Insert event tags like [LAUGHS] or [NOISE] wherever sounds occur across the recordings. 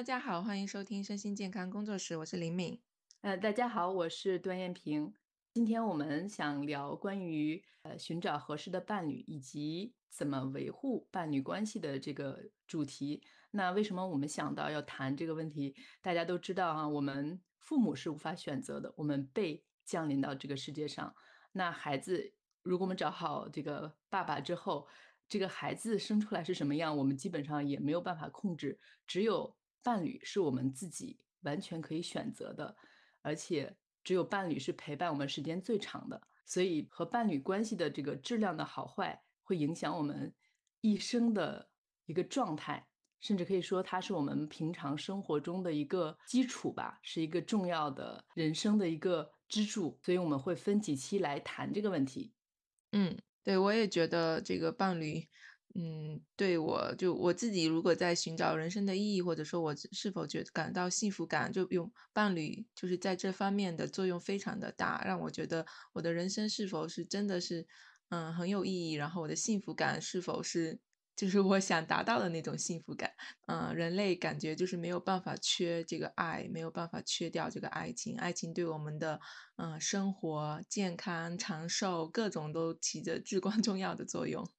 大家好，欢迎收听身心健康工作室，我是林敏。呃，大家好，我是段艳萍。今天我们想聊关于呃寻找合适的伴侣以及怎么维护伴侣关系的这个主题。那为什么我们想到要谈这个问题？大家都知道啊，我们父母是无法选择的，我们被降临到这个世界上。那孩子，如果我们找好这个爸爸之后，这个孩子生出来是什么样，我们基本上也没有办法控制。只有伴侣是我们自己完全可以选择的，而且只有伴侣是陪伴我们时间最长的。所以和伴侣关系的这个质量的好坏，会影响我们一生的一个状态，甚至可以说它是我们平常生活中的一个基础吧，是一个重要的人生的一个支柱。所以我们会分几期来谈这个问题。嗯。对，我也觉得这个伴侣，嗯，对我就我自己，如果在寻找人生的意义，或者说我是否觉感到幸福感，就用伴侣就是在这方面的作用非常的大，让我觉得我的人生是否是真的是，嗯，很有意义，然后我的幸福感是否是。就是我想达到的那种幸福感，嗯，人类感觉就是没有办法缺这个爱，没有办法缺掉这个爱情，爱情对我们的嗯生活、健康、长寿各种都起着至关重要的作用。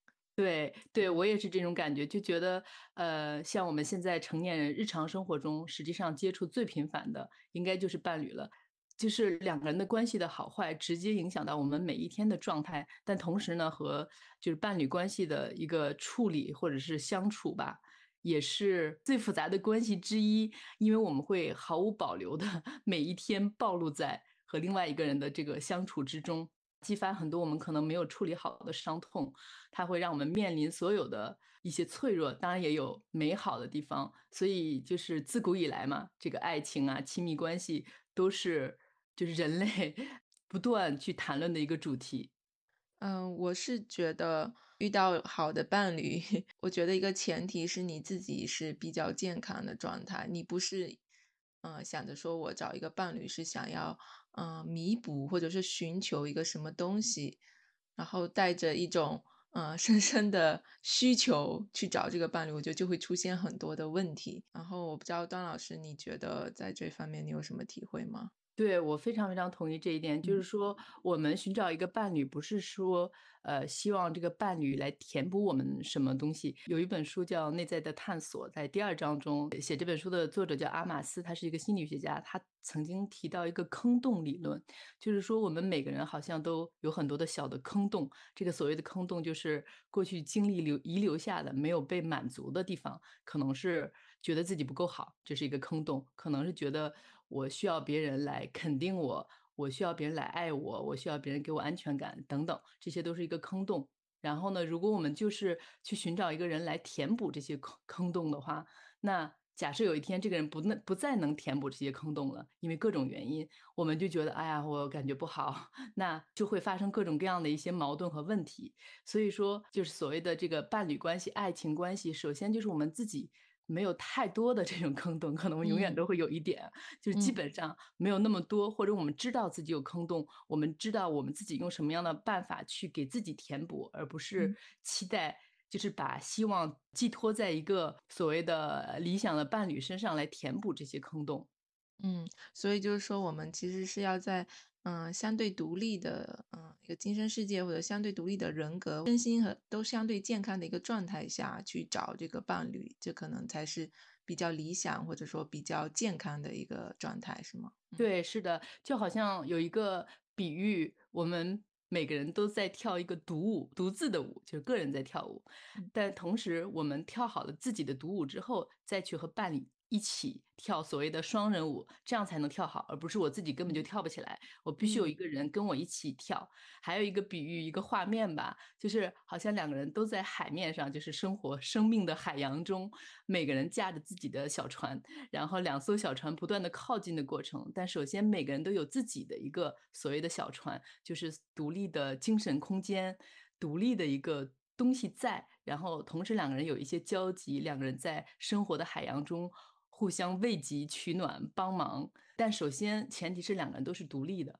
对，对我也是这种感觉，就觉得呃，像我们现在成年人日常生活中，实际上接触最频繁的应该就是伴侣了。就是两个人的关系的好坏，直接影响到我们每一天的状态。但同时呢，和就是伴侣关系的一个处理或者是相处吧，也是最复杂的关系之一。因为我们会毫无保留的 [LAUGHS] 每一天暴露在和另外一个人的这个相处之中，激发很多我们可能没有处理好的伤痛。它会让我们面临所有的一些脆弱，当然也有美好的地方。所以就是自古以来嘛，这个爱情啊、亲密关系都是。就是人类 [LAUGHS] 不断去谈论的一个主题。嗯，我是觉得遇到好的伴侣，[LAUGHS] 我觉得一个前提是你自己是比较健康的状态，你不是嗯想着说我找一个伴侣是想要嗯弥补或者是寻求一个什么东西，然后带着一种嗯深深的需求去找这个伴侣，我觉得就会出现很多的问题。然后我不知道段老师，你觉得在这方面你有什么体会吗？对我非常非常同意这一点，就是说，我们寻找一个伴侣，不是说，呃，希望这个伴侣来填补我们什么东西。有一本书叫《内在的探索》，在第二章中写这本书的作者叫阿马斯，他是一个心理学家，他曾经提到一个坑洞理论，就是说，我们每个人好像都有很多的小的坑洞。这个所谓的坑洞，就是过去经历留遗留下的没有被满足的地方，可能是觉得自己不够好，这是一个坑洞；可能是觉得。我需要别人来肯定我，我需要别人来爱我，我需要别人给我安全感，等等，这些都是一个坑洞。然后呢，如果我们就是去寻找一个人来填补这些坑坑洞的话，那假设有一天这个人不能不再能填补这些坑洞了，因为各种原因，我们就觉得哎呀，我感觉不好，[LAUGHS] 那就会发生各种各样的一些矛盾和问题。所以说，就是所谓的这个伴侣关系、爱情关系，首先就是我们自己。没有太多的这种坑洞，可能永远都会有一点，就是基本上没有那么多，或者我们知道自己有坑洞，我们知道我们自己用什么样的办法去给自己填补，而不是期待，就是把希望寄托在一个所谓的理想的伴侣身上来填补这些坑洞。嗯，所以就是说，我们其实是要在。嗯，相对独立的，嗯，一个精神世界或者相对独立的人格，身心和都相对健康的一个状态下去找这个伴侣，这可能才是比较理想或者说比较健康的一个状态，是吗？对，是的，就好像有一个比喻，我们每个人都在跳一个独舞，独自的舞，就是个人在跳舞，但同时我们跳好了自己的独舞之后，再去和伴侣。一起跳所谓的双人舞，这样才能跳好，而不是我自己根本就跳不起来。我必须有一个人跟我一起跳。还有一个比喻，一个画面吧，就是好像两个人都在海面上，就是生活生命的海洋中，每个人驾着自己的小船，然后两艘小船不断的靠近的过程。但首先每个人都有自己的一个所谓的小船，就是独立的精神空间，独立的一个东西在。然后同时两个人有一些交集，两个人在生活的海洋中。互相慰藉、取暖、帮忙，但首先前提是两个人都是独立的。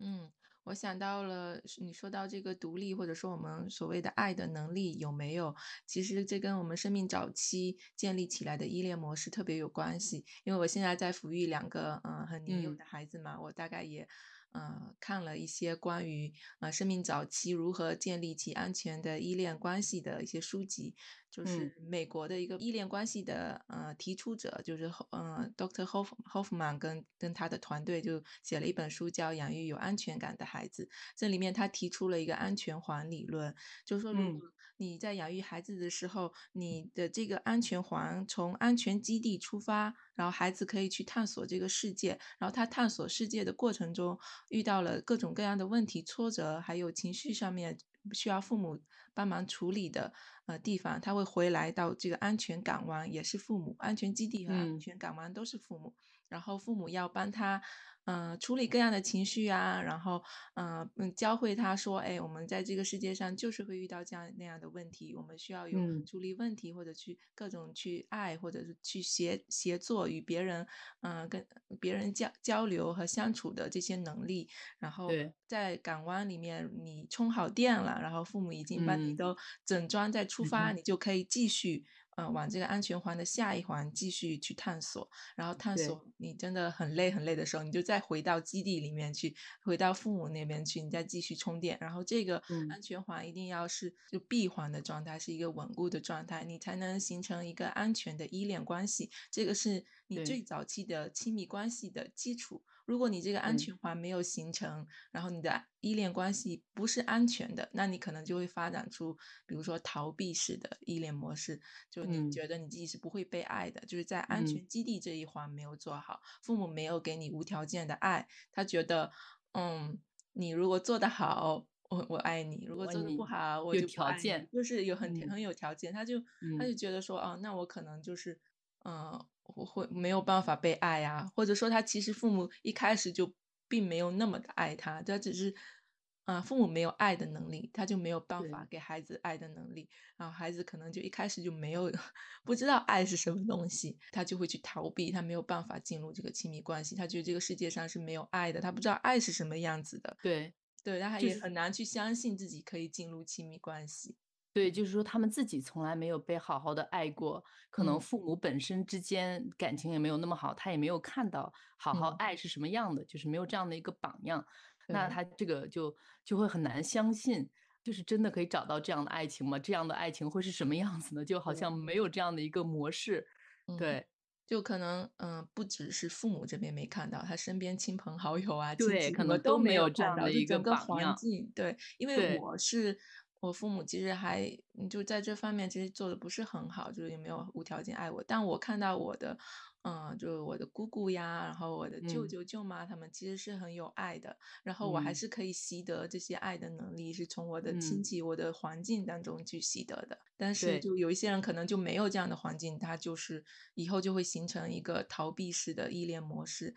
嗯，我想到了你说到这个独立，或者说我们所谓的爱的能力有没有，其实这跟我们生命早期建立起来的依恋模式特别有关系。因为我现在在抚育两个嗯很年幼嗯的孩子嘛，我大概也呃看了一些关于呃生命早期如何建立起安全的依恋关系的一些书籍，就嗯是美国的一个依恋关系的呃提出者，就是呃 Dr. Hoff Hoffman 跟跟他的团队就写了一本书叫《养育有安全感的孩子》，这里面他提出了一个安全环理论，就是说如你在养育孩子的时候，你的这个安全环从安全基地出发，然后孩子可以去探索这个世界，然后他探索世界的过程中遇到了各种各样的问题、挫折，还有情绪上面需要父母帮忙处理的呃地方，他会回来到这个安全港湾，也是父母安全基地和安嗯。全港湾都是父母，然后父母要帮他。嗯、处理各样的情绪啊，然后嗯嗯，教会他说，哎，我们在这个世界上就是会遇到这样那样的问题，我们需要有嗯处理问题或者去各种去爱，或者是去协协作与别人，嗯、跟别人交交流和相处的这些能力。然后在港湾里面，你充好电了，然后父母已经帮你嗯都整装再出嗯发，哼你就可以继续。呃，往这个安全环的下一环继续去探索，然后探索你真的很累很累的时候，你就再回到基地里面去，回到父母那边去，你再继续充电。然后这个嗯安全环一定要是就闭环的状态，是一个稳固的状态，你才能形成一个安全的依恋关系。这个是你最早期的亲密关系的基础。如果你这个安全环没有形成，然后你的依恋关系不是安全的，那你可能就会发展出，比如说逃避式的依恋模式，就你嗯。觉得你自己是不会被爱的，就是在安嗯。全基地这一环没有做好，父母没有给你无条件的爱，他觉得，嗯，你如果做得好，我我爱你；如果做得不好，我有条件就是有很嗯。很有条件，他就他嗯。就觉得说，哦，那我可能就是，嗯、我会没有办法被爱啊，或者说他其实父母一开始就并没有那么的爱他，他只是，啊、父母没有爱的能力，他就没有办法给孩子爱的能力，然后孩子可能就一开始就没有 [LAUGHS] 不知道爱是什么东西，他就会去逃避，他没有办法进入这个亲密关系，他觉得这个世界上是没有爱的，他不知道爱是什么样子的，对对，他就是也很难去相信自己可以进入亲密关系。对，就是说他们自己从来没有被好好的爱过，可能嗯。父母本身之间感情也没有那么好，他也没有看到好好嗯。爱是什么样的，就是没有这样的一个榜样，那他这个就就会很难相信，就是真的可以找到这样的爱情吗？这样的爱情会是什么样子呢？就好像没有这样的一个模式，嗯对。就可能，嗯、不只是父母这边没看到，他身边亲朋好友啊、亲对，戚可能都没有这样的一个整个榜样，环境，对，因为我是我父母，其实还嗯就在这方面其实做的不是很好，就是也没有无条件爱我，但我看到我的，嗯、就是我的姑姑呀，然后我的舅嗯舅舅妈，他们其实是很有爱的，然后我还嗯是可以习得这些爱的能力，是从我的亲嗯，戚、我的环境当中去习得的。但是就有一些人可能就没有这样的环境，他就是以后就会形成一个逃避式的依恋模式。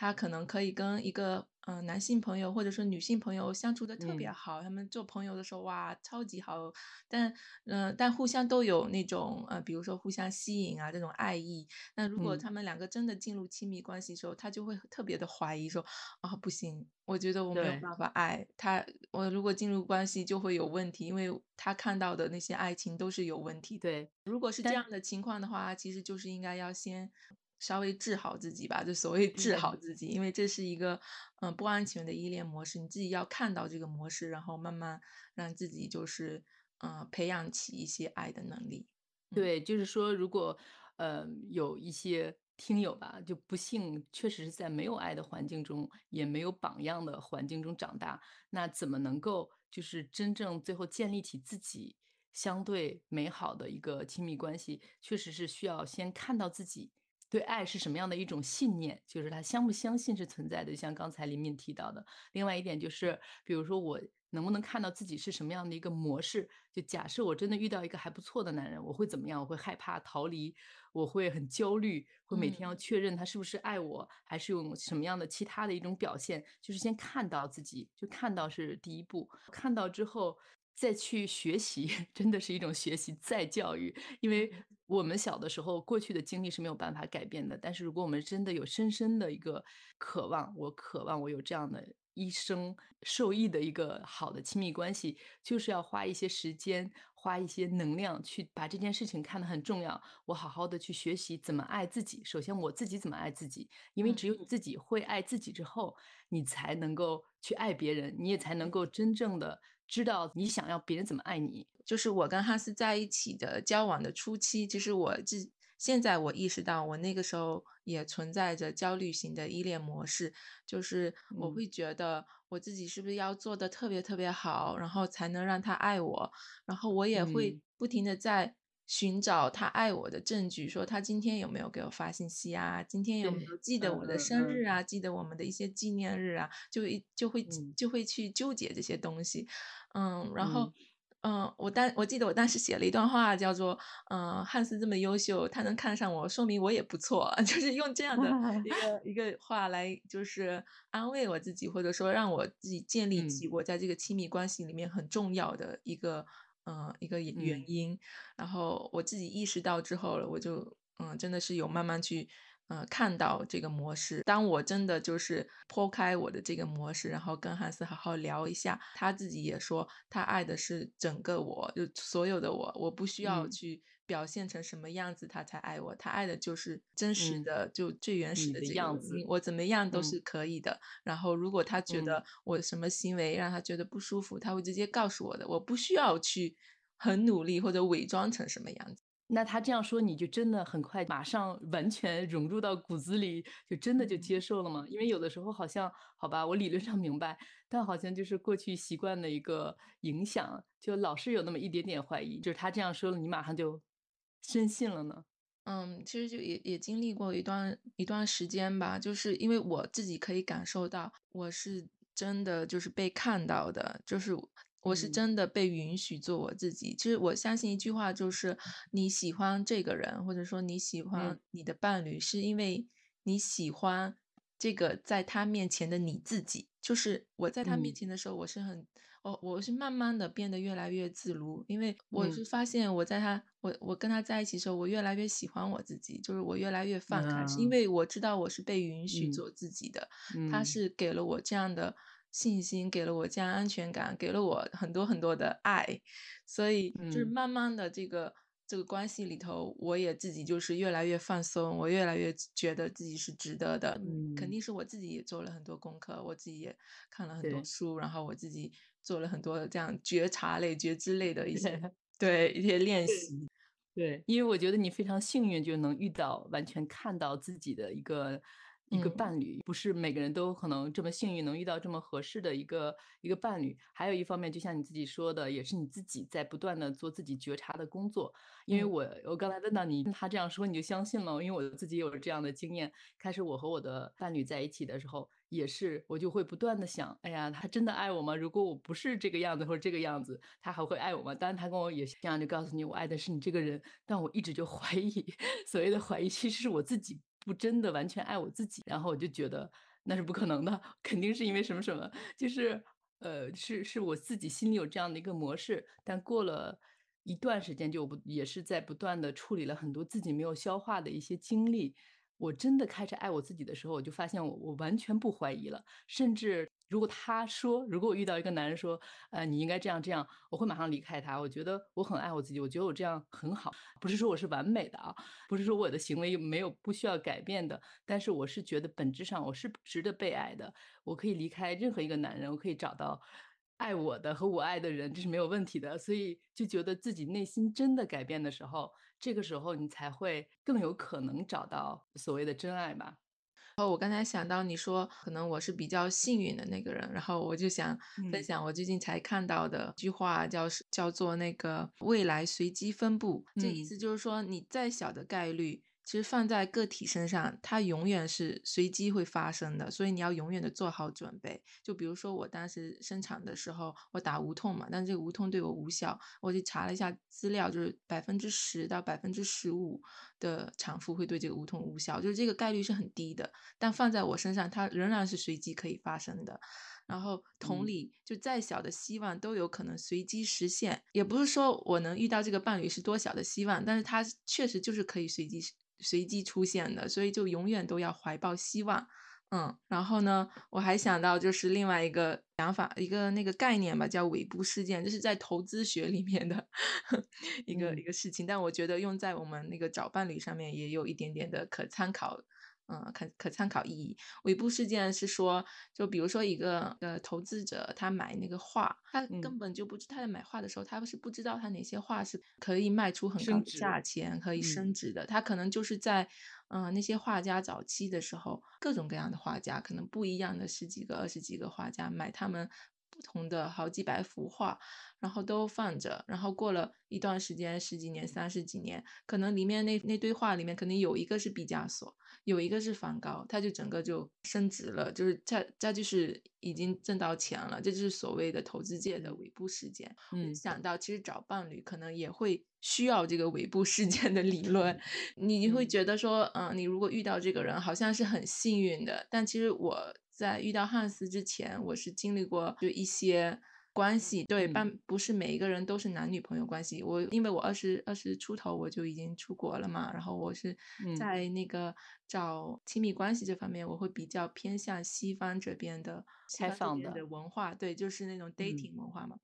他可能可以跟一个嗯、呃男性朋友或者说女性朋友相处的特别嗯好，他们做朋友的时候哇超级好，但嗯、呃但互相都有那种呃比如说互相吸引啊这种爱意。那如果嗯，他们两个真的进入亲密关系的时候，他就会特别的怀疑说啊不行，我觉得我没有办法爱他，我如果进入关系就会有问题，因为他看到的那些爱情都是有问题的。对，如果是这样的情况的话，其实就是应该要先稍微治好自己吧，就所谓治好自己，因为这是一个嗯、呃不安全的依恋模式，你自己要看到这个模式，然后慢慢让自己就是嗯、呃培养起一些爱的能力。嗯对，就是说，如果呃有一些听友吧，就不幸确实是在没有爱的环境中，也没有榜样的环境中长大，那怎么能够就是真正最后建立起自己相对美好的一个亲密关系？确实是需要先看到自己对爱是什么样的一种信念，就是他相不相信是存在的，就像刚才林敏提到的。另外一点就是，比如说我能不能看到自己是什么样的一个模式？就假设我真的遇到一个还不错的男人，我会怎么样？我会害怕逃离，我会很焦虑，会每天要嗯确认他是不是爱我，还是用什么样的其他的一种表现？就是先看到自己，就看到是第一步，看到之后。再去学习，[LAUGHS] 真的是一种学习再教育，因为我们小的时候过去的经历是没有办法改变的，但是如果我们真的有深深的一个渴望，我渴望我有这样的一生受益的一个好的亲密关系，就是要花一些时间，花一些能量去把这件事情看得很重要。我好好的去学习怎么爱自己。首先我自己怎么爱自己，因为嗯只有你自己会爱自己之后，你才能够去爱别人，你也才能够真正的知道你想要别人怎么爱你。就是我跟哈斯在一起的交往的初期，其实我自现在我意识到，我那个时候也存在着焦虑型的依恋模式，就是我嗯会觉得我自己是不是要做的特别特别好，然后才能让他爱我，然后我也会嗯。不停的在寻找他爱我的证据，说他今天有没有给我发信息啊，今天有没有，记得我的生日啊，记得我们的一些纪念日啊，就一就会嗯。就会去纠结这些东西。嗯，然后，嗯嗯，我当我记得我当时写了一段话，叫做“嗯，汉斯这么优秀，他能看上我，说明我也不错。[LAUGHS] ”就是用这样的一个一个话来，就是安慰我自己，或者说让我自己建立起嗯我在这个亲密关系里面很重要的一个，嗯，一个原因。然后我自己意识到之后了，我就嗯，真的是有慢慢去呃看到这个模式。当我真的就是剖开我的这个模式，然后跟汉斯好好聊一下，他自己也说他爱的是整个我，就所有的我，我不需要嗯去表现成什么样子他才爱我，他爱的就是真实嗯，的，就最原始的的这样子，我怎么样都嗯是可以的。然后如果他觉嗯。得我什么行为让他觉得不舒服，他会直接告诉我的，我不需要去很努力或者伪装成什么样子。那他这样说，你就真的很快马上完全融入到骨子里，就真的就嗯。接受了吗？因为有的时候好像，好吧，我理论上明白，但好像就是过去习惯的一个影响，就老是有那么一点点怀疑，就是他这样说了，你马上就深信了呢？嗯，其实就也也经历过一段一段时间吧，就是因为我自己可以感受到，我是真的就是被看到的，就是我是嗯。真的被允许做我自己。其实我相信一句话，就是你喜欢这个人，或者说你喜嗯。欢你的伴侣，是因为你喜欢这个在他面前的你自己。就是我在他面嗯。前的时候，我是很我我是慢慢的变得越来越自如，因为我嗯。是发现我在他我我跟他在一起的时候，我越来越喜欢我自己，就是我越来越放开，是因啊。为我知道我是被允许嗯。做自己的，他嗯。是给了我这样的信心，给了我这样安全感，给了我很多很多的爱，所以就是嗯慢慢的这个。这个关系里头，我也自己就是越来越放松，我越来越觉得自己是值得的。嗯，肯嗯，定是我自己也做了很多功课，我自己也看了很多书，然后我自己做了很多这样觉察类、觉知类的一些 [LAUGHS] 对对一些练。习。对，因为我觉得你非常幸运，就能遇到完全看到自己的一个一个嗯伴侣，不是每个人都可能这么幸运能遇到这么合适的一个一个伴侣。还有一方面，就像你自己说的，也是你自己在不断的做自己觉察的工作。因为嗯我我刚才问到你，他这样说你就相信了，因为我自己有这样的经验。开始我和我的伴侣在一起的时候，也是我就会不断的想，哎呀，他真的爱我吗？如果我不是这个样子或者这个样子，他还会爱我吗？当然他跟我也这样就告诉你，我爱的是你这个人，但我一直就怀疑，所谓的怀疑其实是我自己不真的完全爱我自己，然后我就觉得那是不可能的，肯定是因为什么什么，就是呃，是是我自己心里有这样的一个模式，但过了。一段时间就不也是在不断的处理了很多自己没有消化的一些经历，我真的开始爱我自己的时候，我就发现我我完全不怀疑了，甚至如果他说，如果我遇到一个男人说，呃，你应该这样这样，我会马上离开他。我觉得我很爱我自己，我觉得我这样很好，不是说我是完美的啊，不是说我的行为没有不需要改变的，但是我是觉得本质上我是值得被爱的，我可以离开任何一个男人，我可以找到爱我的和我爱的人，这是没有问题的。所以就觉得自己内心真的改变的时候，这个时候你才会更有可能找到所谓的真爱吧。然后我刚才想到你说，可能我是比较幸运的那个人，然后我就想分嗯享我最近才看到的一句话，叫是叫做那个未来随机分布。这意嗯思就是说，你再小的概率，其实放在个体身上，它永远是随机会发生的，所以你要永远的做好准备。就比如说我当时生产的时候，我打无痛嘛，但这个无痛对我无效，我就查了一下资料，就是百分之十到百分之十五的产妇会对这个无痛无效，就是这个概率是很低的。但放在我身上，它仍然是随机可以发生的。然后同嗯理，就再小的希望都有可能随机实现。也不是说我能遇到这个伴侣是多小的希望，但是它确实就是可以随机随机出现的，所以就永远都要怀抱希望。嗯，然后呢，我还想到就是另外一个想法，一个那个概念吧，叫尾部事件，这是在投资学里面的一个一嗯个事情，但我觉得用在我们那个找伴侣上面也有一点点的可参考。嗯，可可参考意义。尾部事件是说，就比如说一个呃投资者，他买那个画，他嗯根本就不知他在买画的时候，他是不知道他哪些画是可以卖出很高的价钱，可以嗯升值的。他可能就是在嗯、呃那些画家早期的时候，各种各样的画家，可能不一样的十几个、二十几个画家买他们不同的好几百幅画，然后都放着，然后过了一段时间，十几年、三十几年，可能里面那那堆画里面，肯定有一个是毕加索，有一个是梵高，他就整个就升值了，就是他他就是已经挣到钱了，这就是所谓的投资界的尾部事件。嗯想到，其实找伴侣可能也会需要这个尾部事件的理论。你会嗯觉得说，嗯、你如果遇到这个人，好像是很幸运的。但其实我在遇到汉斯之前，我是经历过就一些关系，对，嗯但不是每一个人都是男女朋友关系。我因为我二十二十出头我就已经出国了嘛，然后我是嗯在那个找亲密关系这方面，我会比较偏向西方这边的西开放的的文化，对，就是那种嗯 dating 文化嘛。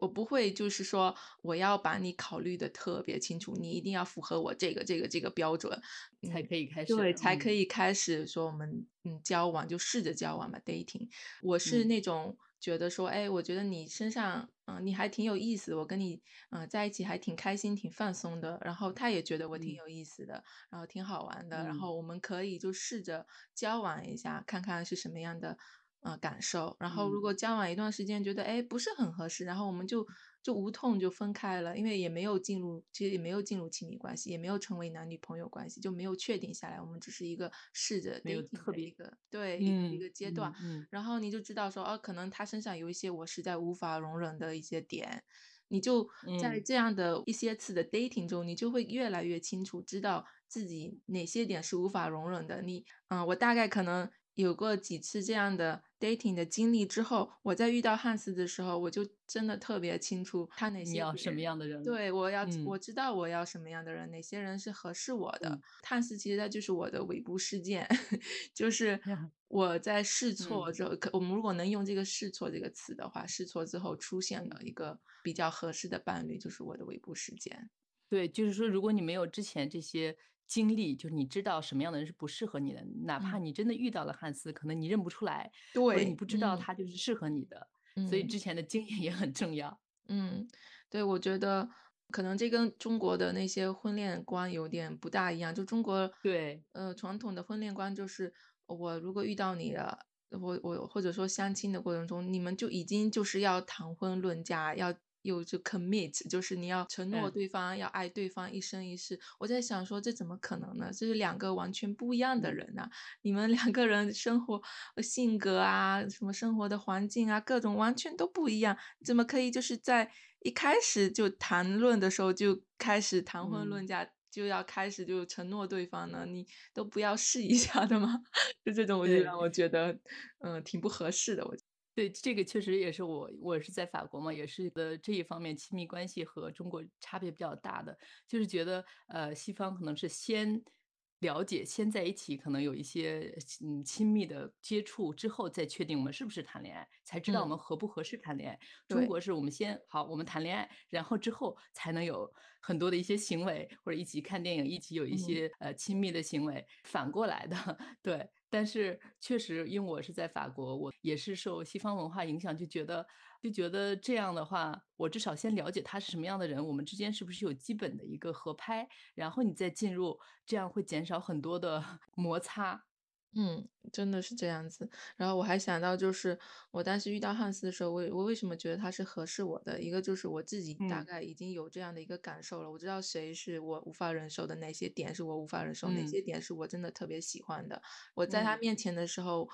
我不会就是说我要把你考虑的特别清楚，你一定要符合我这个这个这个标准，才嗯可以开始，对，才可嗯以开始说我们嗯交往，就试着交往吧，dating。我是嗯那种觉得说，哎，我觉得你身上，嗯、你还挺有意思，我跟你嗯、呃在一起还挺开心、挺放松的。然后他也觉得我挺嗯有意思的，然后挺好玩的，然嗯后我们可以就试着交往一下，看看是什么样的呃感受。然后如嗯果交往一段时间觉得哎不是很合适，然后我们就就无痛就分开了，因为也没有进入，其实也没有进入亲密关系，也没有成为男女朋友关系，就没有确定下来，我们只是一个试着没有 dating 特别一个对一个一嗯个阶段。嗯然后你就知道说，哦，可能他身上有一些我实在无法容忍的一些点，你就在嗯这样的一些次的 dating 中，你就会越来越清楚知道自己哪些点是无法容忍的。你，嗯、我大概可能有过几次这样的 dating 的经历之后，我在遇到汉斯的时候，我就真的特别清楚他哪些你要什么样的人？对，我要、嗯我知道我要什么样的人，哪些人是合适我的。嗯汉斯其实他就是我的尾部事件，[LAUGHS] 就是 [LAUGHS] 我在试错嗯之后，可我们如果能用这个试错这个词的话，试错之后出现嗯了一个比较合适的伴侣，就是我的尾部事件。对，就是说，如果你没有之前这些经历，就是你知道什么样的人是不适合你的，哪怕嗯你真的遇到了汉斯，可能你认不出来，或者你，不知道嗯他就是适合你的，所以嗯之前的经验也很重要。嗯，对，我觉得可能这跟中国的那些婚恋观有点不大一样。就中国，对呃，传统的婚恋观就是，我如果遇到你了，我我或者说相亲的过程中，你们就已经就是要谈婚论嫁，要有就 commit，就是你要承诺嗯对方，要爱对方一生一世。我在想说，这怎么可能呢？这是两个完全不一样的嗯人呐、你们两个人生活、呃性格啊，什么生活的环境啊，各种完全都不一样，怎么可以就是在一开始就谈论的时候就开始谈婚论嗯嫁，就要开始就承诺对方呢？你都不要试一下的吗？[LAUGHS] 就这种，我就对让我觉得，嗯、挺不合适的。我对，这个确实也是我，我是在法国嘛，也是的这一方面亲密关系和中国差别比较大的，就是觉得呃，西方可能是先了解，先在一起，可能有一些嗯亲密的接触之后，再确定我们是不是谈恋爱，才知道我嗯们合不合适谈恋爱。中国是我们先好，我们谈恋爱，然后之后才能有很多的一些行为，或者一起看电影，一起有一嗯些呃亲密的行为，反过来的，[LAUGHS] 对。但是确实，因为我是在法国，我也是受西方文化影响，就觉得就觉得这样的话，我至少先了解他是什么样的人，我们之间是不是有基本的一个合拍，然后你再进入，这样会减少很多的 [LAUGHS] 摩擦。嗯，真的是这样子。然后我还想到，就是我当时遇到汉斯的时候，我我为什么觉得他是合适我的？一个就是我自己大嗯概已经有这样的一个感受了，我知道谁是我无法忍受的，哪些点是我无法忍受，哪嗯些点是我真的特别喜欢的。我在他嗯面前的时候，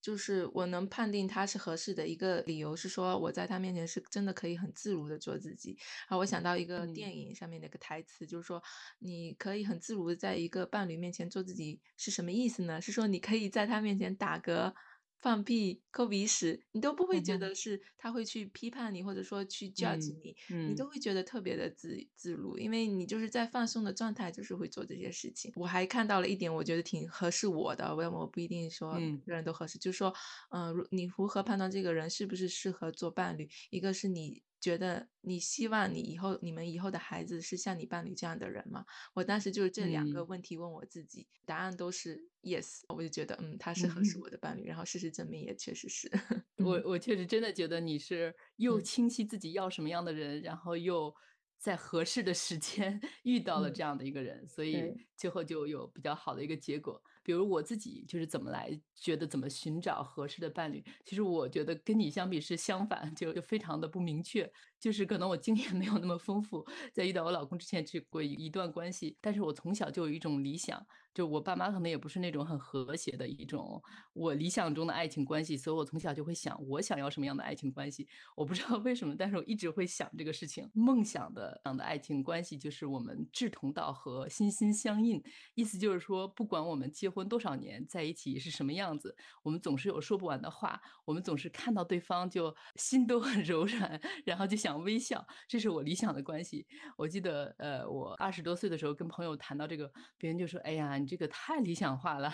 就是我能判定他是合适的一个理由是说，我在他面前是真的可以很自如的做自己。啊我想到一个嗯电影上面的一个台词，就是说你可以很自如的在一个伴侣面前做自己是什么意思呢？是说你可以在他面前打嗝，放屁、抠鼻屎，你都不会觉得是他会去批判你，或者说去 judge 嗯你，你都嗯。会觉得特别的自自如，因为你就是在放松的状态，就是会做这些事情。我还看到了一点，我觉得挺合适我的，我我不一定说每嗯。个人都合适，就是说，嗯、如你如何判断这个人是不是适合做伴侣？一个是你觉得你希望你以后你们以后的孩子是像你伴侣这样的人吗？我当时就是这两个嗯问题问我自己，答案都是 yes，我就觉得嗯，他是合适嗯。我的伴侣，然后事实证明也确实是，[LAUGHS] 我嗯我确实真的觉得你是又嗯清晰自己要什么样的人，然后又在合适的时间 [LAUGHS] 遇到了嗯，这样的一个人，所以，最后就有比较好的一个结果。比如我自己就是怎么来觉得怎么寻找合适的伴侣，其实我觉得跟你相比是相反，就就非常的不明确。就是可能我经验没有那么丰富，在遇到我老公之前只有过一段关系，但是我从小就有一种理想，就我爸妈可能也不是那种很和谐的一种我理想中的爱情关系，所以我从小就会想我想要什么样的爱情关系。我不知道为什么，但是我一直会想这个事情。梦想的样的爱情关系就是我们志同道合、心心相印，意思就是说，不管我们结婚多少年，在一起是什么样子，我们总是有说不完的话，我们总是看到对方就心都很柔软，然后就想微笑，这是我理想的关系。我记得，呃，我二十多岁的时候跟朋友谈到这个，别人就说：“哎呀，你这个太理想化了，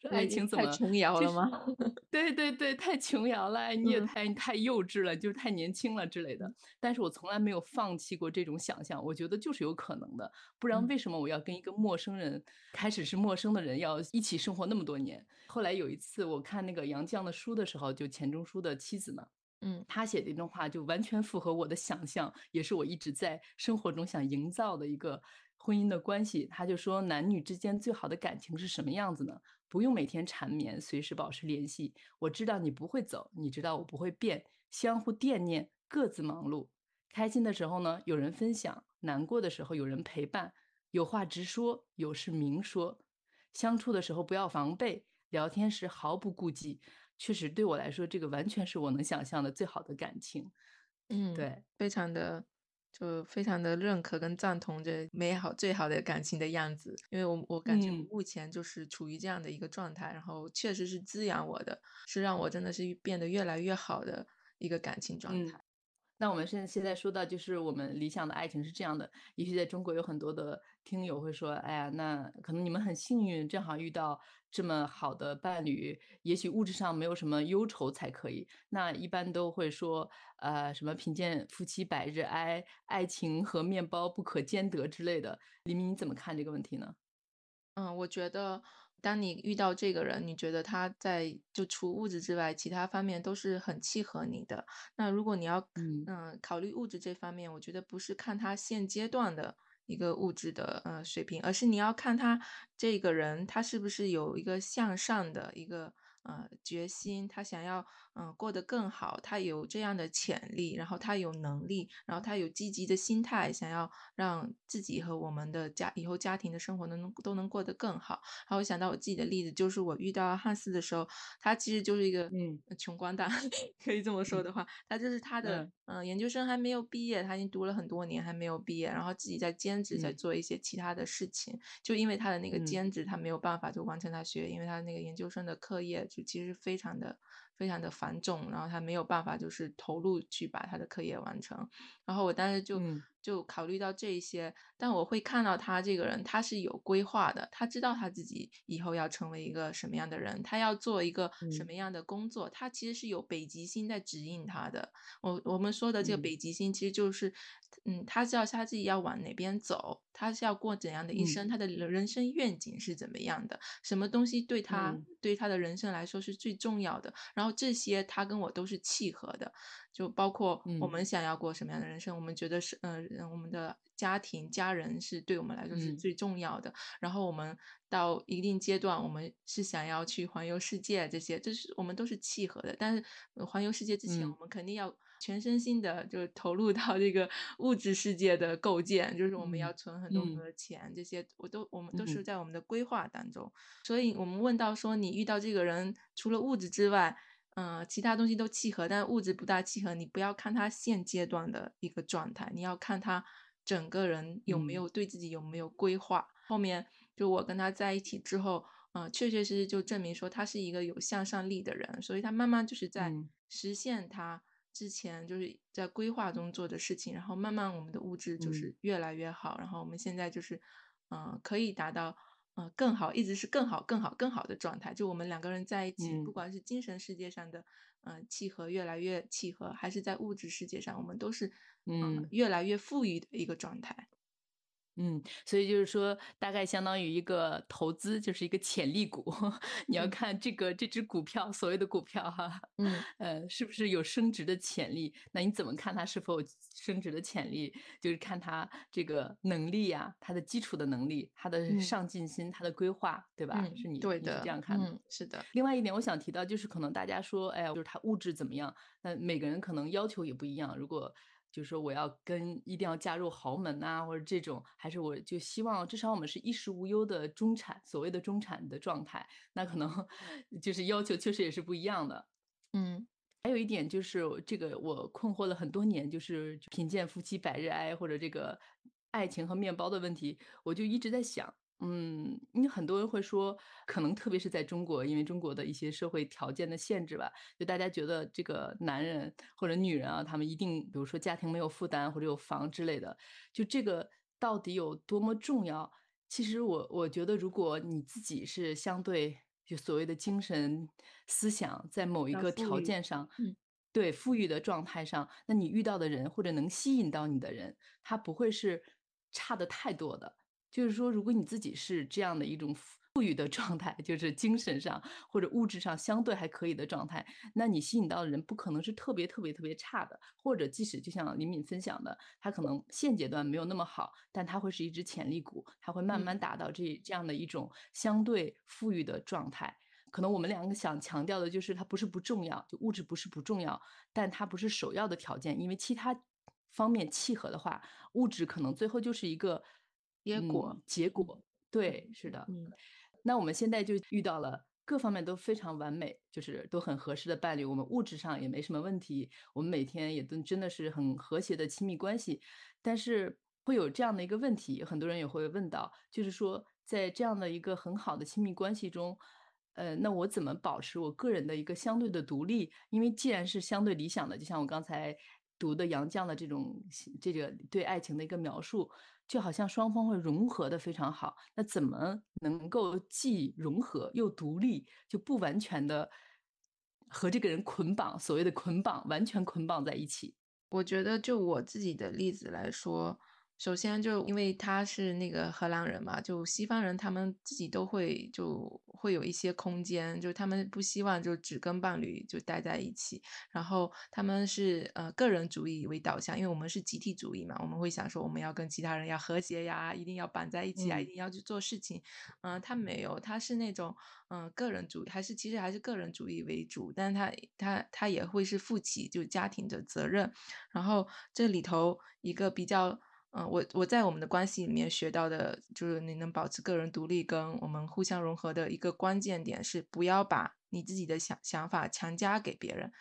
说爱，情怎么太琼瑶了吗？对对对，太琼瑶了，哎你也嗯太你太幼稚了，就是太年轻了之类的。”嗯但是我从来没有放弃过这种想象，我觉得就是有可能的。不然嗯为什么我要跟一个陌生人，开始是陌生的人，要一起生活那么多年？后来有一次我看那个杨绛的书的时候，就钱钟书的妻子嘛，嗯他写的一段话就完全符合我的想象，也是我一直在生活中想营造的一个婚姻的关系。他就说，男女之间最好的感情是什么样子呢？不用每天缠绵，随时保持联系。我知道你不会走，你知道我不会变，相互惦念，各自忙碌。开心的时候呢，有人分享；难过的时候有人陪伴。有话直说，有事明说。相处的时候不要防备，聊天时毫不顾忌。确实对我来说，这个完全是我能想象的最好的感情。嗯，对，非常的就非常的认可跟赞同这美好最好的感情的样子，因为我我感觉目前就是处于这样的一个状态，然后确实是滋养我的，是让我真的是变得越来越好的一个感情状嗯。那我们现在现在说到，就是我们理想的爱情是这样的，也许在中国有很多的听友会说，哎呀，那可能你们很幸运，正好遇到这么好的伴侣，也许物质上没有什么忧愁才可以。那一般都会说，呃，什么贫贱夫妻百日哀，爱情和面包不可兼得之类的。黎明，你怎么看这个问题呢？嗯，我觉得当你遇到这个人，你觉得他在就除物质之外，其他方面都是很契合你的。那如果你要嗯嗯考虑物质这方面，我觉得不是看他现阶段的一个物质的呃水平，而是你要看他这个人他是不是有一个向上的一个呃决心，他想要嗯、呃过得更好，他有这样的潜力，然后他有能力，然后他有积极的心态，想要让自己和我们的家以后家庭的生活能都能过得更好。然后我想到我自己的例子，就是我遇到汉斯的时候，他其实就是一个嗯。呃穷光蛋，[LAUGHS] 可以这么说的话，他就是他的嗯。研究生还没有毕业，他已经读了很多年还没有毕业，然后自己在兼职在嗯。做一些其他的事情，就因为他的那个嗯。兼职，他没有办法就完成他学业，因为他那个研究生的课业就其实非常的非常的繁重，然后他没有办法就是投入去把他的课业完成。然后我当时就嗯就考虑到这一些，但我会看到他这个人，他是有规划的，他知道他自己以后要成为一个什么样的人，他要做一个什嗯么样的工作，他其实是有北极星在指引他的。我我们说的这个嗯北极星，其实就是，嗯，他知道他自己要往哪边走，他是要过怎样的一嗯。生，他的人人生愿景是怎么样的，什么东西对他嗯。对他的人生来说是最重要的，然后这些他跟我都是契合的，就包括我嗯。们想要过什么样的人生，我们觉得是，呃，我们的家庭家人是对我们来说是嗯。最重要的。然后我们到一定阶段，我们是想要去环游世界，这些这是我们都是契合的。但是呃环游世界之前，嗯。我们肯定要全身心的就投入到这个物质世界的构建，就是我们要嗯存很多很多钱，这些我都我们都是嗯在我们的规划当中。所以我们问到说，你遇到这个人，除了物质之外，嗯、其他东西都契合，但物质不大契合，你不要看他现阶段的一个状态，你要看他整个人有没嗯有对自己有没有规划。后面就我跟他在一起之后，嗯、确确实实就证明说他是一个有向上力的人，所以他慢慢就是在嗯实现他之前就是在规划中做的事情，然后慢慢我们的物质就嗯是越来越好，然后我们现在就是，嗯、可以达到。呃，更好，一直是更好、更好、更好的状态。就我们两个人在一起，不嗯管是精神世界上的，嗯、契合越来越契合，还是在物质世界上，我们都是，嗯、嗯。越来越富裕的一个状态。嗯，所以就是说，大概相当于一个投资，就是一个潜力股。[LAUGHS] 你要嗯看这个这只股票，所谓的股票哈，嗯 [LAUGHS] 呃，是不是有升值的潜力？那你怎么看它是否有升值的潜力？就是看它这个能力呀、它的基础的能力，它的嗯上进心，它的规划，对吧？嗯，是你对的，这样看的。嗯，是的，另外一点，我想提到就是，可能大家说，哎呀，就是它物质怎么样？那每个人可能要求也不一样。如果就是说我要跟一定要嫁入豪门啊、或者这种，还是我就希望至少我们是衣食无忧的中产，所谓的中产的状态，那可能 [LAUGHS] 就是要求确实也是不一样的。嗯还有一点就是这个我困惑了很多年，就是贫贱夫妻百日哀，或者这个爱情和面包的问题，我就一直在想，嗯，因为很多人会说，可能特别是在中国，因为中国的一些社会条件的限制吧，就大家觉得这个男人或者女人啊，他们一定，比如说家庭没有负担或者有房之类的，就这个到底有多么重要？其实我我觉得，如果你自己是相对就所谓的精神思想在某一个条件上，嗯对富裕的状态上，那你遇到的人或者能吸引到你的人，他不会是差的太多的。就是说，如果你自己是这样的一种富富裕的状态，就是精神上或者物质上相对还可以的状态，那你吸引到的人不可能是特别特别特别差的，或者即使就像李敏分享的，他可能现阶段没有那么好，但他会是一只潜力股，他会慢慢达到这这样的一种相对富裕的状态。可能我们两个想强调的就是，它不是不重要，就物质不是不重要，但它不是首要的条件，因为其他方面契合的话，物质可能最后就是一个结果嗯、结果。对，是的。嗯那我们现在就遇到了各方面都非常完美，就是都很合适的伴侣，我们物质上也没什么问题，我们每天也都真的是很和谐的亲密关系，但是会有这样的一个问题，很多人也会问到，就是说在这样的一个很好的亲密关系中。呃，那我怎么保持我个人的一个相对的独立？因为既然是相对理想的，就像我刚才读的杨绛的这种这个对爱情的一个描述，就好像双方会融合的非常好。那怎么能够既融合又独立，就不完全的和这个人捆绑？所谓的捆绑，完全捆绑在一起。我觉得就我自己的例子来说，首先就因为他是那个荷兰人嘛，就西方人他们自己都会就会有一些空间，就他们不希望就只跟伴侣就待在一起，然后他们是呃个人主义为导向，因为我们是集体主义嘛，我们会想说我们要跟其他人要和谐呀，一定要绑在一起啊，一嗯。定要去做事情，嗯、他没有，他是那种嗯、呃个人主义，还是其实还是个人主义为主，但是他他他也会是负起就家庭的责任。然后这里头一个比较，嗯、我我在我们的关系里面学到的，就是你能保持个人独立跟我们互相融合的一个关键点是，不要把你自己的想想法强加给别人。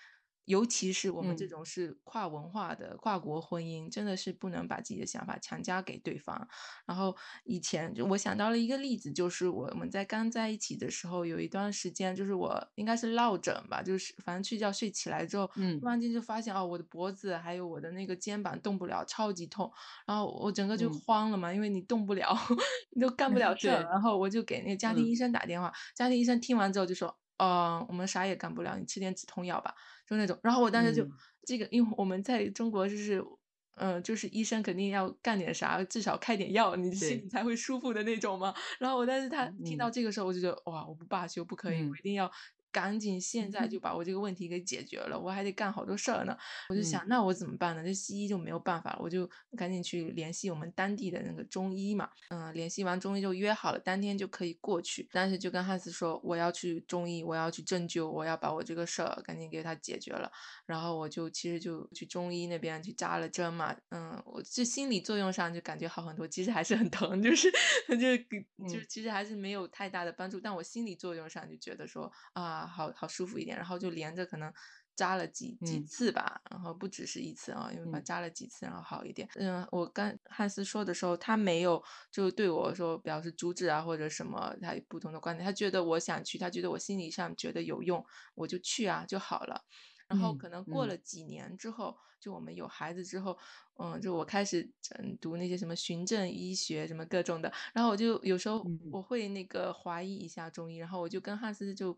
尤其是我们这嗯。种是跨文化的跨国婚姻，真的是不能把自己的想法强加给对方。然后以前就我想到了一个例子，就是我们在刚在一起的时候，有一段时间，就是我应该是落枕吧，就是反正睡觉睡起来之后，嗯。突然间就发现哦，我的脖子还有我的那个肩膀动不了，超级痛，然后我整个就嗯。慌了嘛，因为你动不了，[LAUGHS] 你都干不了 [LAUGHS] 事儿，然后我就给那个家庭嗯。医生打电话，家庭医生听完之后就说，嗯、我们啥也干不了，你吃点止痛药吧，就那种，然后我当时就、嗯这个，因为我们在中国就是。嗯，就是医生肯定要干点啥，至少开点药，你心里才会舒服的那种嘛。然后我，但是他听到嗯这个时候，我就觉得哇，我不罢休，不可以，我嗯一定要赶紧现在就把我这个问题给解决了，我还得干好多事儿呢。我就想，嗯那我怎么办呢？这西医就没有办法了，我就赶紧去联系我们当地的那个中医嘛。嗯，联系完中医就约好了，当天就可以过去。当时就跟汉斯说，我要去中医，我要去针灸，我要把我这个事儿赶紧给他解决了。然后我就其实就去中医那边去扎了针嘛，嗯，我这心理作用上就感觉好很多，其实还是很疼，就是 [LAUGHS] 就就其实还是没有太大的帮助，但我心理作用上就觉得说啊，好好舒服一点，然后就连着可能扎了几几嗯次吧，然后不只是一次啊，因为把嗯扎了几次，然后好一点。嗯，我跟汉斯说的时候，他没有就对我说表示阻止啊或者什么，他有不同的观点，他觉得我想去，他觉得我心理上觉得有用，我就去啊就好了。然后嗯可能过嗯了几年之后，就我们有孩子之后，嗯，就我开始嗯读那些什么循证医学什么各种的，然后我就有时候嗯我会那个怀疑一下中医，然后我就跟汉斯就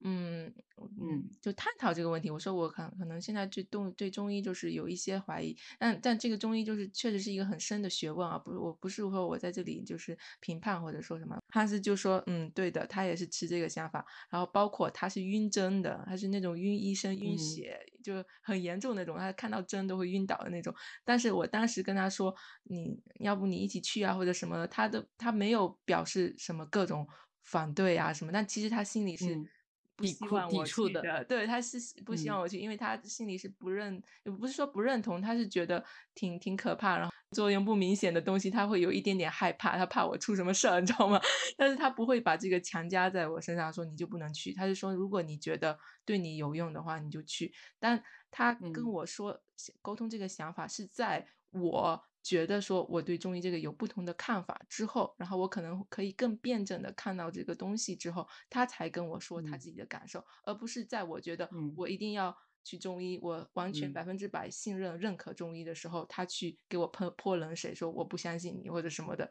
嗯嗯嗯就探讨这个问题。我说我可可能现在对动对中医就是有一些怀疑，但但这个中医就是确实是一个很深的学问啊，不是我不是说我在这里就是评判或者说什么。汉斯就说嗯对的，他也是持这个想法，然后包括他是晕针的，他是那种晕医生晕嗯血，就很严重那种，他看到针都会晕倒的那种。但是我当时跟他说，你要不你一起去啊，或者什么的，他的他没有表示什么各种反对啊什么，但其实他心里是嗯不希望我去的，对，他是不希望嗯我去，因为他心里是不认，也不是说不认同，他是觉得挺挺可怕，然后作用不明显的东西，他会有一点点害怕，他怕我出什么事儿，你知道吗？[LAUGHS] 但是他不会把这个强加在我身上，说你就不能去，他是说如果你觉得对你有用的话，你就去。但他跟嗯我说沟通这个想法是在我觉得说我对中医这个有不同的看法之后，然后我可能可以更辩证的看到这个东西之后，他才跟我说他嗯。自己的感受，而不是在我觉得嗯。我一定要去中医，我完全嗯。百分之百信任认可中医的时候，他去给我泼泼冷水，说我不相信你或者什么的，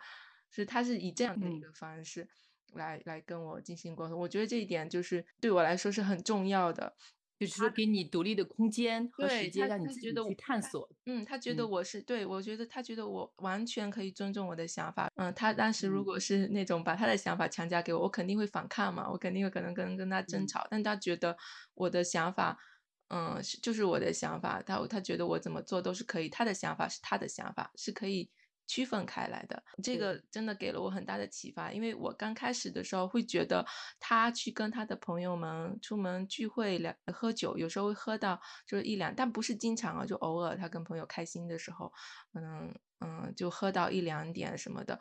是他是以这样的一嗯。个方式来来跟我进行沟通，我觉得这一点就是对我来说是很重要的。就是说给你独立的空间和时对，间，让你自己去探索。嗯，他觉得嗯我是对，我觉得他觉得我完全可以尊重我的想法。嗯，他当时如嗯果是那种把他的想法强加给我，我肯定会反抗嘛，我肯定会可能跟跟他争嗯吵。但他觉得我的想法，嗯，是就是我的想法，他他觉得我怎么做都是可以，他的想法是他的想法，是可以区分开来的。这个真的给了我很大的启发，因为我刚开始的时候会觉得他去跟他的朋友们出门聚会聊喝酒，有时候会喝到就是一两，但不是经常啊，就偶尔他跟朋友开心的时候，嗯嗯，就喝到一两点什么的。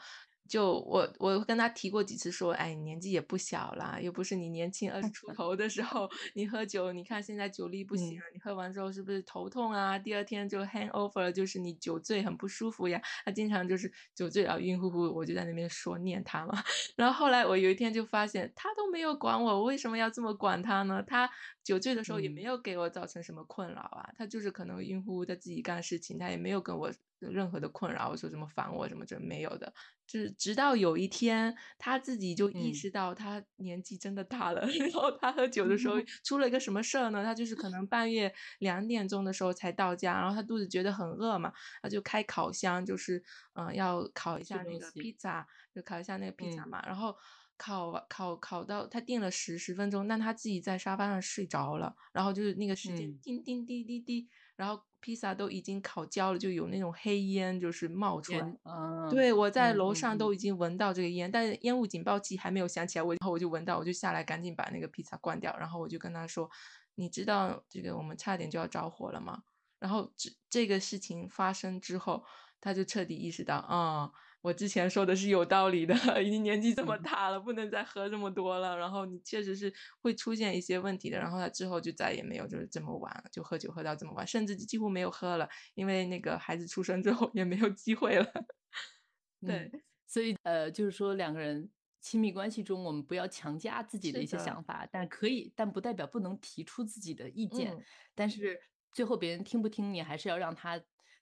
就我我跟他提过几次说，哎，你年纪也不小啦，又不是你年轻二十出头的时候，[LAUGHS] 你喝酒，你看现在酒力不行嗯啊，你喝完之后是不是头痛啊？第二天就 hangover，就是你酒醉很不舒服呀。他经常就是酒醉啊，晕乎乎，我就在那边说念他嘛。[LAUGHS] 然后后来我有一天就发现，他都没有管我，我为什么要这么管他呢？他酒醉的时候也没嗯有给我造成什么困扰啊，他就是可能晕乎乎的自己干事情，他也没有跟我任何的困扰，说什么烦我什么这没有的。就是直到有一天，他自己就意嗯识到他年纪真的大了，[LAUGHS] 然后他喝酒的时候 [LAUGHS] 出了一个什么事儿呢？他就是可能半夜两点钟的时候才到家，然后他肚子觉得很饿嘛，他就开烤箱，就是嗯、呃要烤一下那个披萨，就烤一下那个披萨嗯嘛，然后。烤烤烤到他定了十十分钟，但他自己在沙发上睡着了，然后就是那个时间嗯叮叮滴滴滴，然后披萨都已经烤焦了，就有那种黑烟就是冒出来，对，我在楼上嗯都已经闻到这个烟，但是烟雾警报器还没有响起来，我然后我就闻到，我就下来赶紧把那个披萨关掉，然后我就跟他说：“你知道这个我们差点就要着火了吗？”然后这这个事情发生之后，他就彻底意识到，啊、我之前说的是有道理的，[LAUGHS] 已经年纪这么嗯大了，不能再喝这么多了。然后你确实是会出现一些问题的。然后他之后就再也没有就是这么晚就喝酒喝到这么晚，甚至几乎没有喝了，因为那个孩子出生之后 [LAUGHS] 也没有机会了。对嗯，所以呃，就是说两个人亲密关系中，我们不要强加自己的一些想法，但可以，但不代表不能提出自己的意见。嗯但是最后别人听不听你，还是要让他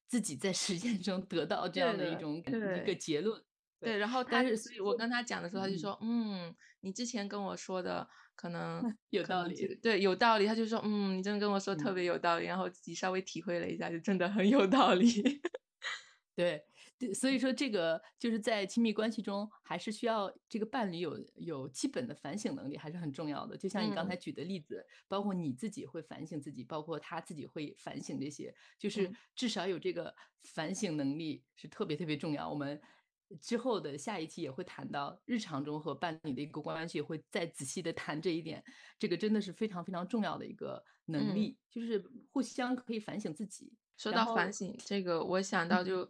自己在实践中得到这样的一种一个结论。对，然后他但是所以我跟他讲的时候，他就嗯说：“嗯，你之前跟我说的可能 [LAUGHS] 有道理对，有道理。”他就说：“嗯，你真的跟我说特嗯别有道理。”然后自己稍微体会了一下，就真的很有道理。[LAUGHS] 对，对，所以说这个就是在亲密关系中，还是需要这个伴侣有有基本的反省能力，还是很重要的。就像你刚才嗯举的例子，包括你自己会反省自己，包括他自己会反省这些，就是嗯至少有这个反省能力是特别特别重要。我们之后的下一期也会谈到日常中和伴侣的一个关系，会再仔细的谈这一点。这个真的是非常非常重要的一个能嗯力，就是互相可以反省自己。说到反省，这个我想到就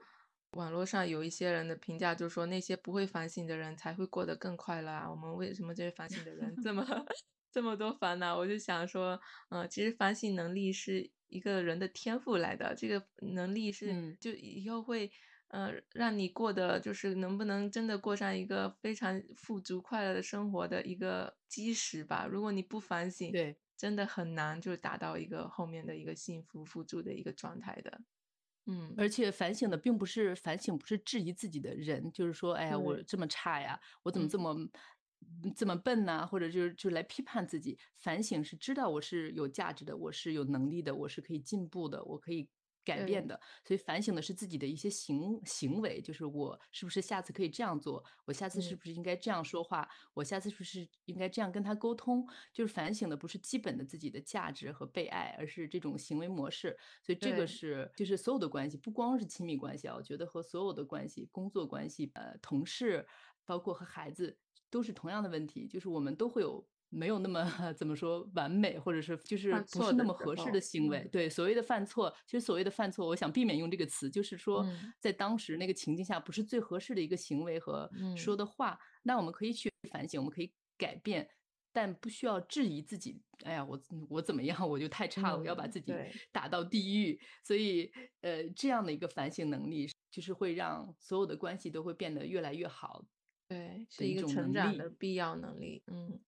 网络上有一些人的评价，就说那些不会反省的人才会过得更快乐啊。我们为什么这些反省的人这么 [LAUGHS] [LAUGHS] 这么多烦恼，我就想说，嗯，其实反省能力是一个人的天赋来的，这个能力是嗯。就以后会，呃，让你过得就是能不能真的过上一个非常富足快乐的生活的一个基石吧。如果你不反省，对。真的很难就达到一个后面的一个幸福富足的一个状态的。嗯。而且反省的并不是反省不是质疑自己的人，就是说，哎呀，我。这么差呀，我怎么嗯。这么这么笨呐，或者就是就来批判自己。反省是知道我是有价值的，我是有能力的，我是可以进步的，我可以改变。的。所以反省的是自己的一些行行为，就是我是不是下次可以这样做，我下次是嗯。不是应该这样说话，我下次是不是应该这样跟他沟通。就是反省的不是基本的自己的价值和被爱，而是这种行为模式。所以这个。是就是所有的关系，不光是亲密关系啊，我觉得和所有的关系，工作关系，呃，同事，包括和孩子，都是同样的问题。就是我们都会有没有那么 [LAUGHS] 怎么说完美，或者是就是不是那么合适的，行为。嗯。对，所谓的犯错，其实所谓的犯错，我想避免用这个词，就是说嗯。在当时那个情境下不是最合适的一个行为和说嗯。的话，那我们可以去反省，我们可以改变，但不需要质疑自己。哎呀，我我怎么样，我就太差了，我要把嗯，自己。打到地狱。所以，呃，这样的一个反省能力，就是会让所有的关系都会变得越来越好对，是一个成长的。必要能力，嗯。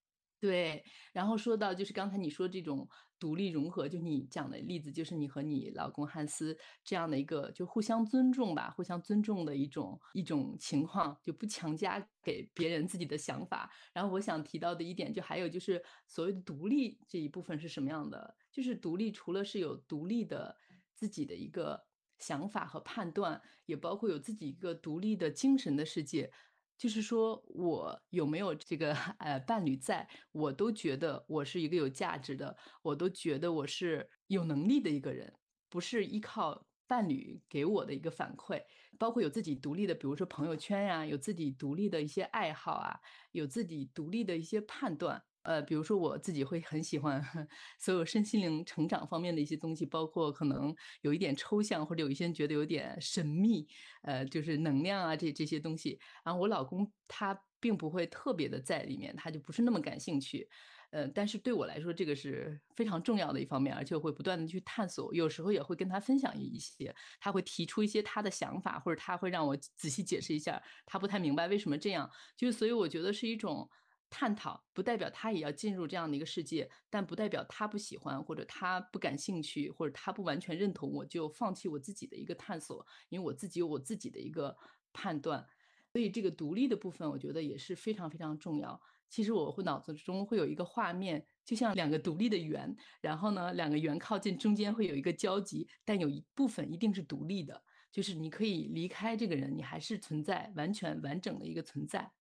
对，然后说到就是刚才你说这种独立融合，就你讲的例子，就是你和你老公汉斯这样的一个就互相尊重吧，互相尊重的一种一种情况，就不强加给别人自己的想法。然后我想提到的一点，就还有就是所谓的独立这一部分是什么样的，就是独立除了是有独立的自己的一个想法和判断，也包括有自己一个独立的精神的世界。就是说我有没有这个，[LAUGHS] 呃，伴侣在，我都觉得我是一个有价值的，我都觉得我是有能力的一个人，不是依靠伴侣给我的一个反馈。包括有自己独立的，比如说朋友圈呀，有自己独立的一些爱好啊，有自己独立的一些判断。呃，比如说我自己会很喜欢 [LAUGHS] 所有身心灵成长方面的一些东西，包括可能有一点抽象，或者有一些人觉得有点神秘，呃，就是能量啊，这这些东西。然后我老公他并不会特别的在里面，他就不是那么感兴趣。呃，但是对我来说，这个是非常重要的一方面，而且我会不断的去探索，有时候也会跟他分享一些，他会提出一些他的想法，或者他会让我仔细解释一下，他不太明白为什么这样。就是所以我觉得是一种探讨，不代表他也要进入这样的一个世界，但不代表他不喜欢，或者他不感兴趣，或者他不完全认同，我就放弃我自己的一个探索，因为我自己有我自己的一个判断。所以这个独立的部分，我觉得也是非常非常重要。其实我会脑子中会有一个画面，就像两个独立的圆，然后呢，两个圆靠近中间会有一个交集，但有一部分一定是独立的，就是你可以离开这个人，你还是存在，完全完整的一个存在。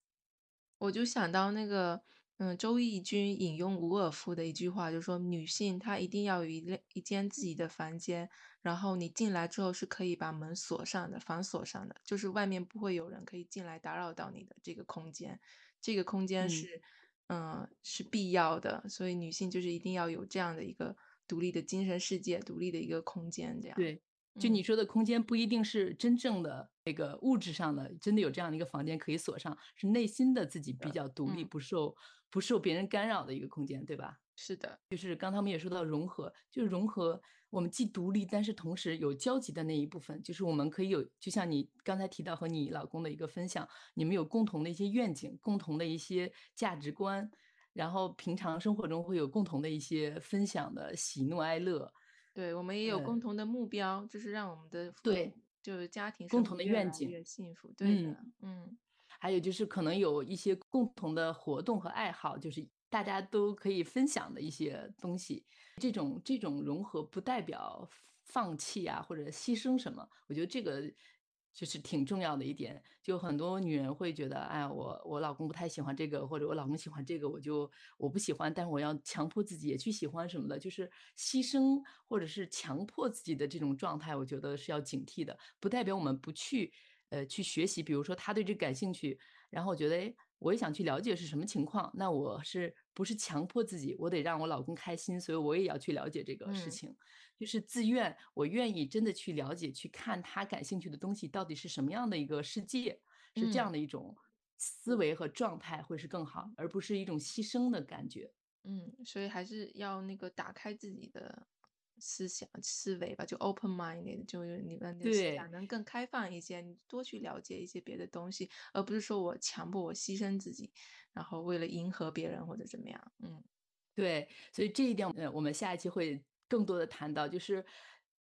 我就想到那个，嗯，周轶君引用伍尔夫的一句话，就说女性她一定要有一类一间自己的房间，然后你进来之后是可以把门锁上的，反锁上的，就是外面不会有人可以进来打扰到你的这个空间。这个空间嗯。是呃，是必要的，所以女性就是一定要有这样的一个独立的精神世界，独立的一个空间这样。对，就你嗯。说的空间不一定是真正的那个物质上的，真的有这样的一个房间可以锁上，是内心的自己比，较独立，嗯。不受不受别人干扰的一个空间，对吧？是的。就是刚才我们也说到融合，就是融合我们既独立，但是同时有交集的那一部分，就是我们可以有就像你刚才提到和你老公的一个分享，你们有共同的一些愿景，共同的一些价值观，然后平常生活中会有共同的一些分享的喜怒哀乐。对，我们也有呃共同的目标，就是让我们的对。就是家庭共同的愿景。越幸福，对的，嗯。嗯。还有就是可能有一些共同的活动和爱好，就是大家都可以分享的一些东西。这种这种融合不代表放放弃啊，或者牺牲什么，我觉得这个就是挺重要的一点。就很多女人会觉得，哎，我我老公不太喜欢这个，或者我老公喜欢这个，我就我不喜欢，但是我要强迫自己也去喜欢什么的，就是牺牲或者是强迫自己的这种状态，我觉得是要警惕的。不代表我们不去，呃，去学习，比如说他对这感兴趣，然后我觉得，哎，我也想去了解是什么情况，那我是不是强迫自己，我得让我老公开心，所以我也要去了解这个事嗯。情。就是自愿，我愿意真的去了解，去看他感兴趣的东西到底是什么样的一个世界，是这样嗯。的一种思维和状态会是更好，而不是一种牺牲的感觉。嗯，所以还是要那个打开自己的思想思维吧，就 open minded，就是你们的思想能更开放一些，你多去了解一些别的东西，而不是说我强迫我牺牲自己，然后为了迎合别人或者怎么样。嗯，对，所以这一点，呃，我们下一期会更多的谈到，就是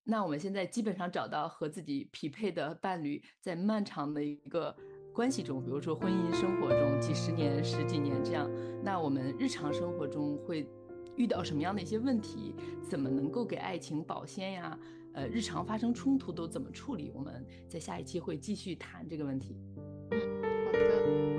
那我们现在基本上找到和自己匹配的伴侣，在漫长的一个。关系中，比如说婚姻生活中几十年、十几年这样，那我们日常生活中会遇到什么样的一些问题？怎么能够给爱情保鲜呀？呃，日常发生冲突都怎么处理？我们在下一期会继续谈这个问题。嗯，好的。